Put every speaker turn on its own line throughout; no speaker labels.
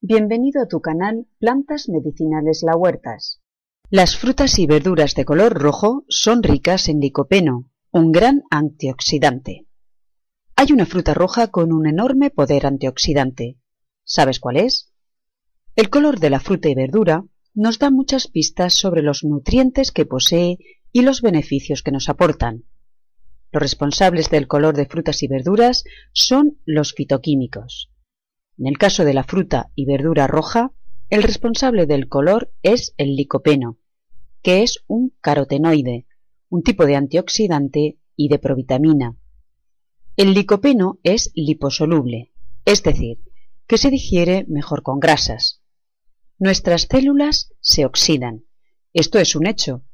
Bienvenido a tu canal Plantas Medicinales La Huertas. Las frutas y verduras de color rojo son ricas en licopeno, un gran antioxidante. Hay una fruta roja con un enorme poder antioxidante. ¿Sabes cuál es? El color de la fruta y verdura nos da muchas pistas sobre los nutrientes que posee y los beneficios que nos aportan. Los responsables del color de frutas y verduras son los fitoquímicos. En el caso de la fruta y verdura roja, el responsable del color es el licopeno, que es un carotenoide, un tipo de antioxidante y de provitamina. El licopeno es liposoluble, es decir, que se digiere mejor con grasas. Nuestras células se oxidan, esto es un hecho,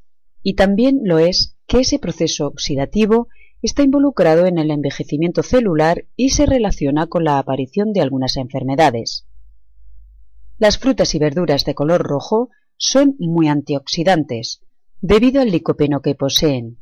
y también lo es que ese proceso oxidativo está involucrado en el envejecimiento celular y se relaciona con la aparición de algunas enfermedades. Las frutas y verduras de color rojo son muy antioxidantes, debido al licopeno que poseen.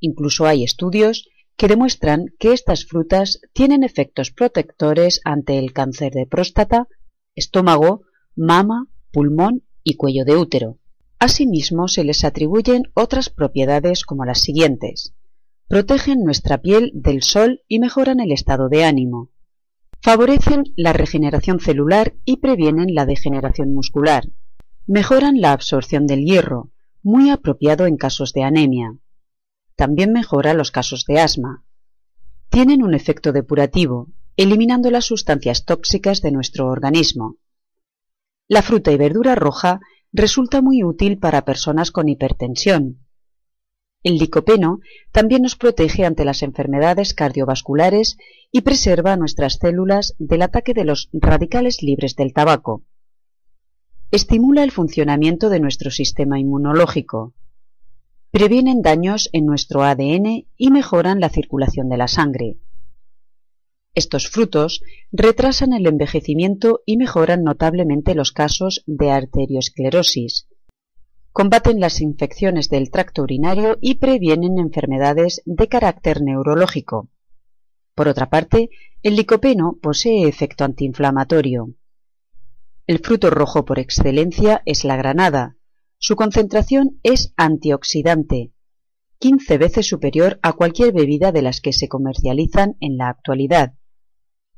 Incluso hay estudios que demuestran que estas frutas tienen efectos protectores ante el cáncer de próstata, estómago, mama, pulmón y cuello de útero. Asimismo, se les atribuyen otras propiedades como las siguientes protegen nuestra piel del sol y mejoran el estado de ánimo. Favorecen la regeneración celular y previenen la degeneración muscular. Mejoran la absorción del hierro, muy apropiado en casos de anemia. También mejora los casos de asma. Tienen un efecto depurativo, eliminando las sustancias tóxicas de nuestro organismo. La fruta y verdura roja resulta muy útil para personas con hipertensión, el licopeno también nos protege ante las enfermedades cardiovasculares y preserva nuestras células del ataque de los radicales libres del tabaco. Estimula el funcionamiento de nuestro sistema inmunológico. Previenen daños en nuestro ADN y mejoran la circulación de la sangre. Estos frutos retrasan el envejecimiento y mejoran notablemente los casos de arteriosclerosis, combaten las infecciones del tracto urinario y previenen enfermedades de carácter neurológico. Por otra parte, el licopeno posee efecto antiinflamatorio. El fruto rojo por excelencia es la granada. Su concentración es antioxidante, 15 veces superior a cualquier bebida de las que se comercializan en la actualidad.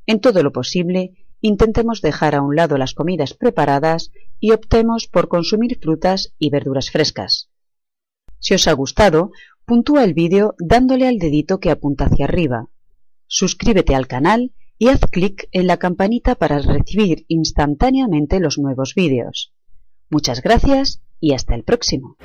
En todo lo posible, intentemos dejar a un lado las comidas preparadas y optemos por consumir frutas y verduras frescas. Si os ha gustado, puntúa el vídeo dándole al dedito que apunta hacia arriba. Suscríbete al canal y haz clic en la campanita para recibir instantáneamente los nuevos vídeos. Muchas gracias y hasta el próximo.